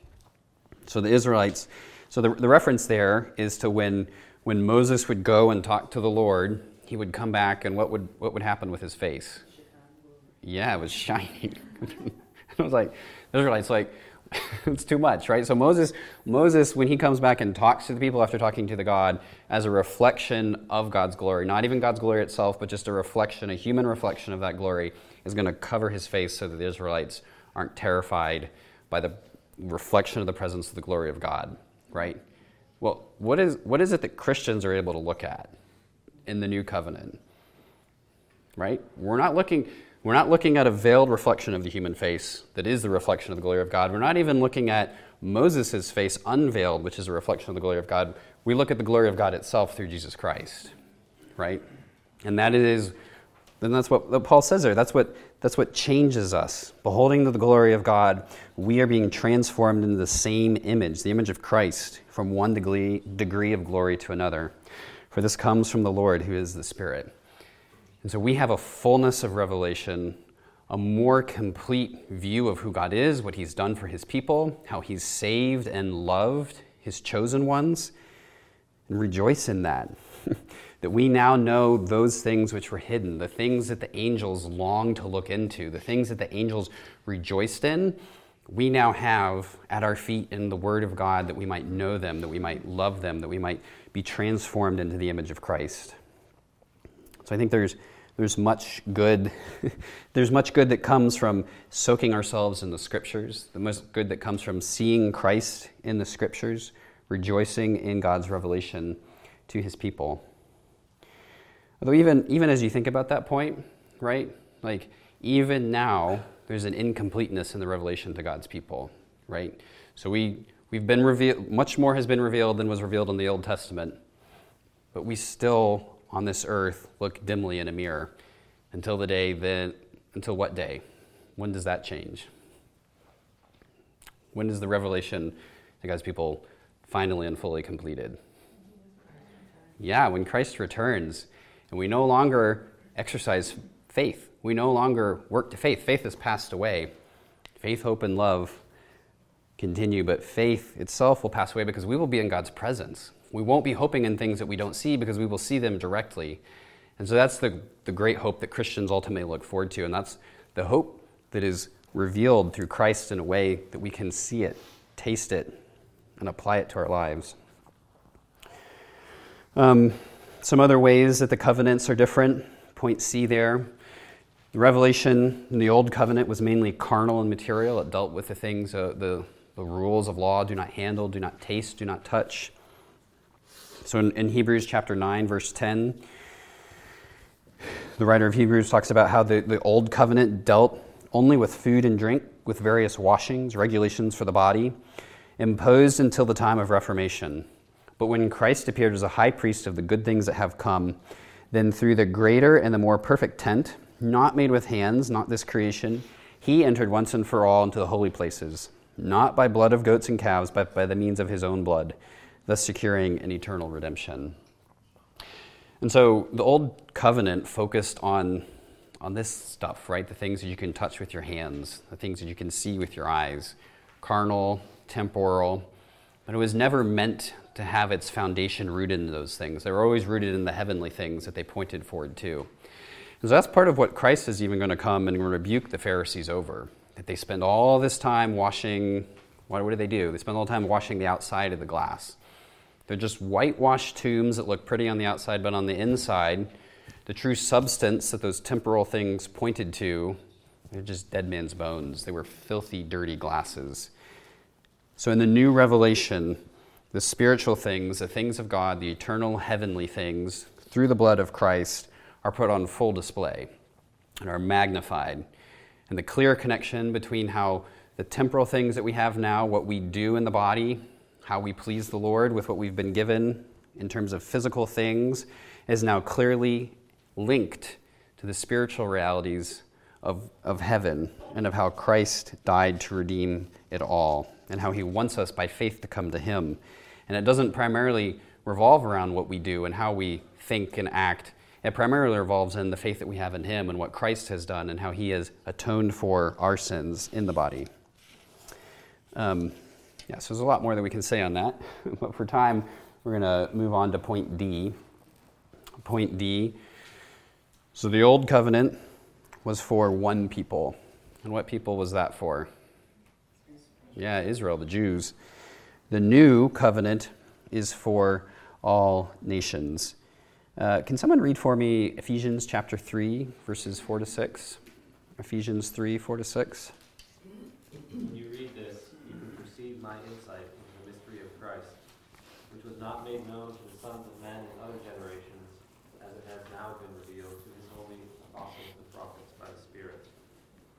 So the Israelites, so the, the reference there is to when, when Moses would go and talk to the Lord, he would come back, and what would, what would happen with his face? Yeah, it was shining. I was like, the Israelites, like, it's too much, right? So Moses, Moses, when he comes back and talks to the people after talking to the God, as a reflection of God's glory, not even God's glory itself, but just a reflection, a human reflection of that glory, is going to cover his face so that the Israelites aren't terrified by the reflection of the presence of the glory of God, right? Well, what is, what is it that Christians are able to look at in the new covenant? Right? We're not looking we're not looking at a veiled reflection of the human face that is the reflection of the glory of God. We're not even looking at Moses' face unveiled, which is a reflection of the glory of God. We look at the glory of God itself through Jesus Christ. Right? And that is then that's what Paul says there. That's what, that's what changes us. Beholding the glory of God, we are being transformed into the same image, the image of Christ, from one degree, degree of glory to another. For this comes from the Lord, who is the Spirit. And so we have a fullness of revelation, a more complete view of who God is, what He's done for His people, how He's saved and loved His chosen ones, and rejoice in that. that we now know those things which were hidden, the things that the angels longed to look into, the things that the angels rejoiced in, we now have at our feet in the Word of God that we might know them, that we might love them, that we might be transformed into the image of Christ. So I think there's, there's much good. there's much good that comes from soaking ourselves in the Scriptures, the most good that comes from seeing Christ in the Scriptures, rejoicing in God's revelation to His people. Although, even, even as you think about that point, right? Like, even now, there's an incompleteness in the revelation to God's people, right? So, we, we've been revealed, much more has been revealed than was revealed in the Old Testament, but we still, on this earth, look dimly in a mirror until the day then, until what day? When does that change? When is the revelation to God's people finally and fully completed? Yeah, when Christ returns and we no longer exercise faith. We no longer work to faith. Faith has passed away. Faith, hope, and love continue, but faith itself will pass away because we will be in God's presence. We won't be hoping in things that we don't see because we will see them directly. And so that's the, the great hope that Christians ultimately look forward to. And that's the hope that is revealed through Christ in a way that we can see it, taste it, and apply it to our lives. Um, some other ways that the covenants are different. Point C there. The revelation in the Old Covenant was mainly carnal and material. It dealt with the things, uh, the, the rules of law do not handle, do not taste, do not touch. So in, in Hebrews chapter 9, verse 10, the writer of Hebrews talks about how the, the Old Covenant dealt only with food and drink, with various washings, regulations for the body, imposed until the time of Reformation. But when Christ appeared as a high priest of the good things that have come, then through the greater and the more perfect tent, not made with hands, not this creation, he entered once and for all into the holy places, not by blood of goats and calves, but by the means of his own blood, thus securing an eternal redemption. And so the old covenant focused on, on this stuff, right? The things that you can touch with your hands, the things that you can see with your eyes, carnal, temporal, but it was never meant to have its foundation rooted in those things. They were always rooted in the heavenly things that they pointed forward to. And so that's part of what Christ is even going to come and rebuke the Pharisees over. That they spend all this time washing, what, what do they do? They spend all the time washing the outside of the glass. They're just whitewashed tombs that look pretty on the outside, but on the inside, the true substance that those temporal things pointed to, they're just dead man's bones. They were filthy, dirty glasses. So, in the new revelation, the spiritual things, the things of God, the eternal heavenly things, through the blood of Christ, are put on full display and are magnified. And the clear connection between how the temporal things that we have now, what we do in the body, how we please the Lord with what we've been given in terms of physical things, is now clearly linked to the spiritual realities of, of heaven and of how Christ died to redeem it all and how he wants us by faith to come to him. And it doesn't primarily revolve around what we do and how we think and act. It primarily revolves in the faith that we have in him and what Christ has done and how he has atoned for our sins in the body. Um, yeah, so there's a lot more that we can say on that. but for time, we're going to move on to point D. Point D. So the old covenant was for one people. And what people was that for? Yeah, Israel, the Jews. The new covenant is for all nations. Uh, can someone read for me Ephesians chapter 3, verses 4 to 6? Ephesians 3, 4 to 6. When You read this, you can perceive my insight into the mystery of Christ, which was not made known to the sons of men in other generations, as it has now been revealed to his holy apostles and prophets by the Spirit.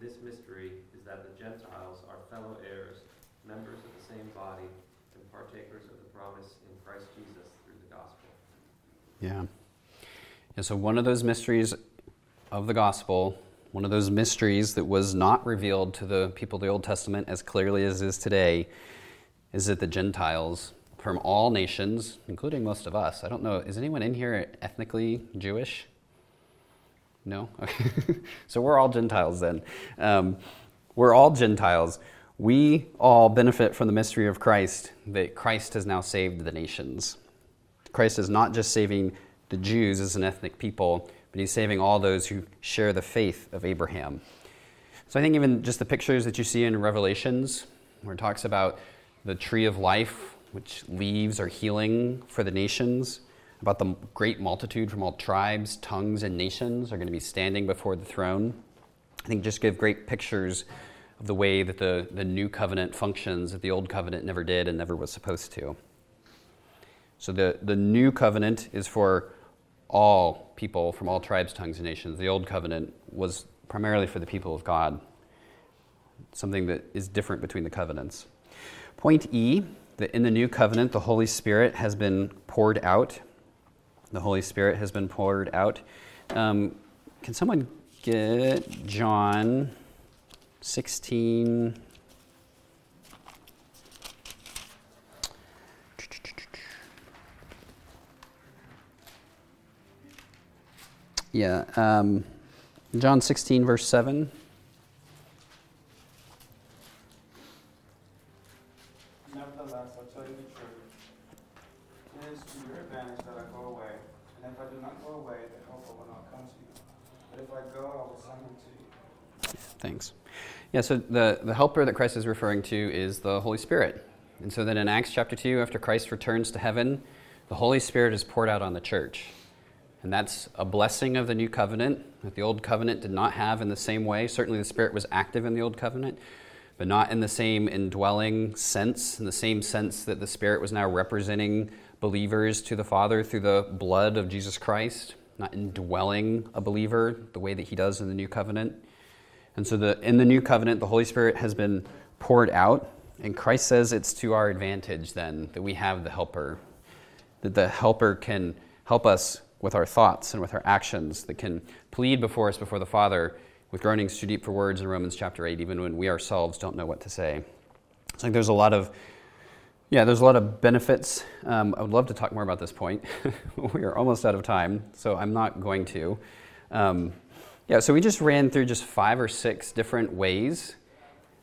This mystery is that the Gentiles are fellow heirs, members of the same body, and partakers of the promise in Christ Jesus through the gospel. Yeah. And so, one of those mysteries of the gospel, one of those mysteries that was not revealed to the people of the Old Testament as clearly as is today, is that the Gentiles from all nations, including most of us, I don't know, is anyone in here ethnically Jewish? No? Okay. so, we're all Gentiles then. Um, we're all Gentiles. We all benefit from the mystery of Christ, that Christ has now saved the nations. Christ is not just saving the Jews as an ethnic people, but he's saving all those who share the faith of Abraham. So I think even just the pictures that you see in Revelations, where it talks about the tree of life, which leaves are healing for the nations, about the great multitude from all tribes, tongues, and nations are going to be standing before the throne. I think just give great pictures of the way that the, the new covenant functions that the old covenant never did and never was supposed to. So the, the new covenant is for all people from all tribes, tongues, and nations. The old covenant was primarily for the people of God, something that is different between the covenants. Point E that in the new covenant, the Holy Spirit has been poured out. The Holy Spirit has been poured out. Um, can someone get John 16? Yeah, um, John 16, verse 7. Nevertheless, I tell you the truth. It is to your advantage that I go away, and if I do not go away, the Helper will not come to you. But if I go, I will send him to you. Thanks. Yeah, so the, the helper that Christ is referring to is the Holy Spirit. And so then in Acts chapter 2, after Christ returns to heaven, the Holy Spirit is poured out on the church. And that's a blessing of the new covenant that the old covenant did not have in the same way. Certainly the Spirit was active in the old covenant, but not in the same indwelling sense, in the same sense that the Spirit was now representing believers to the Father through the blood of Jesus Christ, not indwelling a believer the way that he does in the new covenant. And so the, in the new covenant, the Holy Spirit has been poured out, and Christ says it's to our advantage then that we have the helper, that the helper can help us with our thoughts and with our actions, that can plead before us before the Father with groanings too deep for words in Romans chapter 8, even when we ourselves don't know what to say. So I think there's a lot of yeah, there's a lot of benefits. Um, I would love to talk more about this point. we are almost out of time, so I'm not going to. Um, yeah, so we just ran through just five or six different ways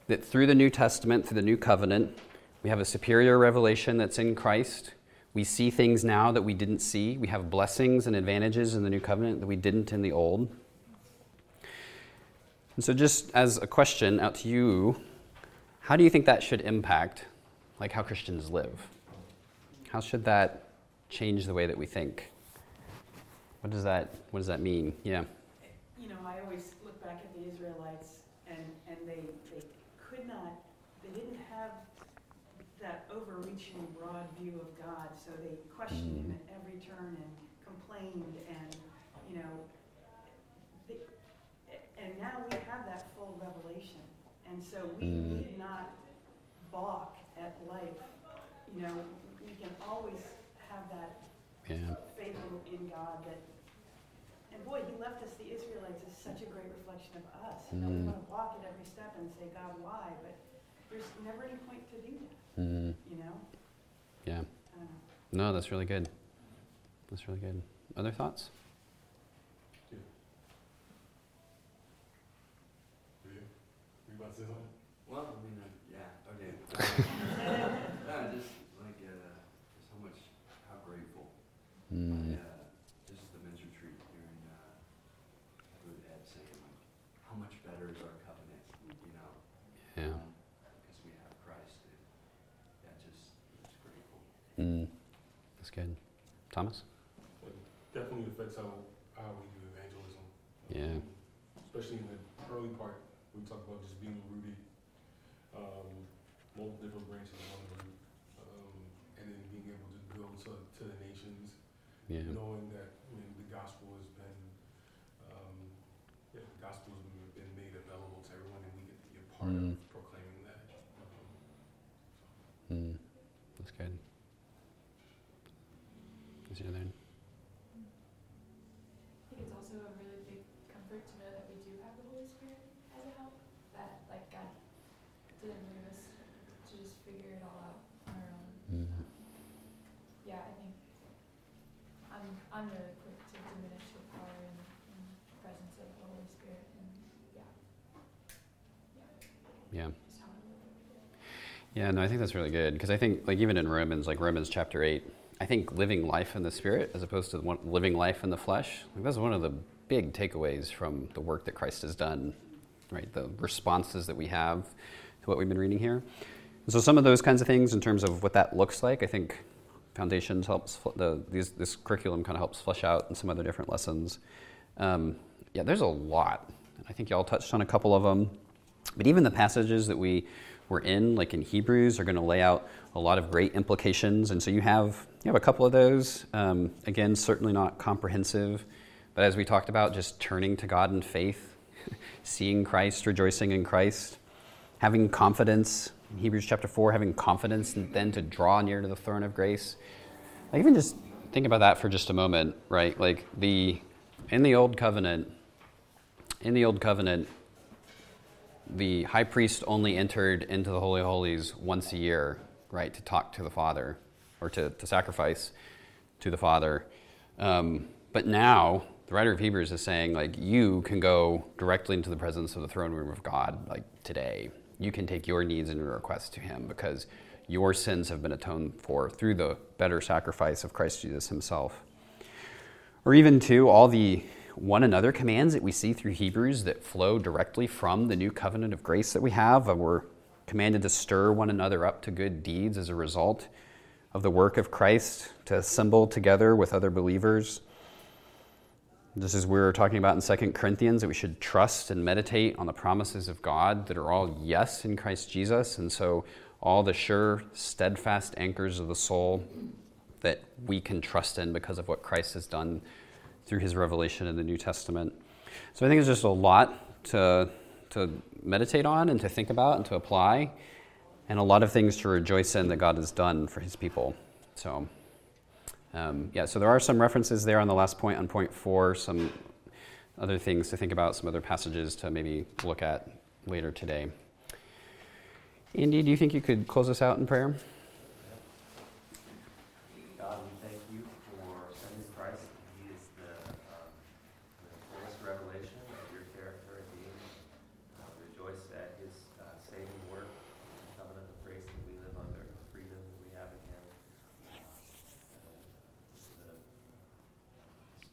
that through the New Testament, through the New Covenant, we have a superior revelation that's in Christ. We see things now that we didn't see. We have blessings and advantages in the New Covenant that we didn't in the Old. And so, just as a question out to you, how do you think that should impact like how Christians live? How should that change the way that we think? What does that what does that mean? Yeah. You know, I always look back at the Israelites and, and they, they could not, they didn't have that overreaching broad view of God, so they questioned him Mm. at every turn and complained and, you know, they, and now we have that full revelation. And so we Mm. need not balk at life, you know, we can always have that Yeah. faith in- God that, and boy, he left us the Israelites as such a great reflection of us. You know, we Mm. want to walk at every step and say, God, why? But there's never any point to do that, Mm, you know? yeah. I don't know. No, that's really good. That's really good. Other thoughts? You, you about to say something? Well, I mean, uh, yeah, okay. no, just like, uh, just how much, how grateful. Mm, I, uh, just the men's retreat hearing, uh, Heather Ed saying, like, how much better is our covenant, you know? yeah. um, Because we have Christ, and, yeah, just, just grateful. Mm, that's good. Thomas? It definitely affects how, how we do evangelism. Yeah. Especially in the early part, we talk about just being rooted, um, multiple different branches of one root, um, and then being able to go to, to the nations, Yeah. knowing that I mean, the gospel has been, um, yeah, the gospel has been- been made available to everyone, and we get to be a part Mm. of proclaiming that. Um, Mm, that's good. Is there then? I think it's also a really big comfort to know that we do have the Holy Spirit as a help. That like God didn't leave us to just figure it all out on our own. Mm, Yeah, I think I'm I'm really quick to diminish the power and, and presence of the Holy Spirit and yeah. Yeah. yeah. Just how I look at it. Yeah, no, I think that's really good because I think, like, even in Romans, like Romans chapter 8, I think living life in the spirit as opposed to one, living life in the flesh, like, that's one of the big takeaways from the work that Christ has done, right? The responses that we have to what we've been reading here. And so, some of those kinds of things in terms of what that looks like, I think Foundations helps, the, these, this curriculum kind of helps flesh out in some other different lessons. Um, yeah, there's a lot. I think y'all touched on a couple of them. But even the passages that we were in, like in Hebrews, are going to lay out a lot of great implications. And so you have you have a couple of those. Um, again, certainly not comprehensive, but as we talked about, just turning to God in faith, seeing Christ, rejoicing in Christ, having confidence. In Hebrews chapter four, having confidence and then to draw near to the throne of grace. Like even just think about that for just a moment, right? Like the in the old covenant, in the old covenant, the high priest only entered into the Holy Holies once a year, right, to talk to the Father or to, to sacrifice to the Father. Um, but now, the writer of Hebrews is saying, like, you can go directly into the presence of the throne room of God, like today. You can take your needs and your requests to Him because your sins have been atoned for through the better sacrifice of Christ Jesus Himself. Or even, to all the one another commands that we see through Hebrews that flow directly from the new covenant of grace that we have. We're commanded to stir one another up to good deeds as a result of the work of Christ, to assemble together with other believers. Just as we're talking about in 2 Corinthians, that we should trust and meditate on the promises of God that are all yes in Christ Jesus. And so, all the sure, steadfast anchors of the soul that we can trust in because of what Christ has done through his revelation in the New Testament. So I think it's just a lot to, to meditate on and to think about and to apply, and a lot of things to rejoice in that God has done for his people. So, um, yeah, so there are some references there on the last point, on point four, some other things to think about, some other passages to maybe look at later today. Andy, do you think you could close us out in prayer? God, we thank you for sending Christ. He is the, um, the fullest revelation of your character and being. Uh, rejoice at his uh, saving work, the covenant of grace that we live under, the freedom that we have in him. Uh,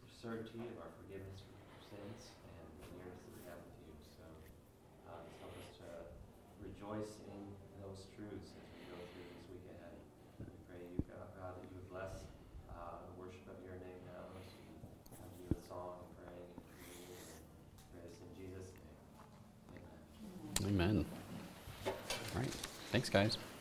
the certainty of our forgiveness for sins and the nearness that we have with you. So uh, just help us to rejoice in those truths as we go through this week ahead. We pray you, God, God, that you would bless uh, the worship of your name now as we come to you with song and praying and communion and pray this in Jesus' name. Amen. Amen. All right. Thanks, guys.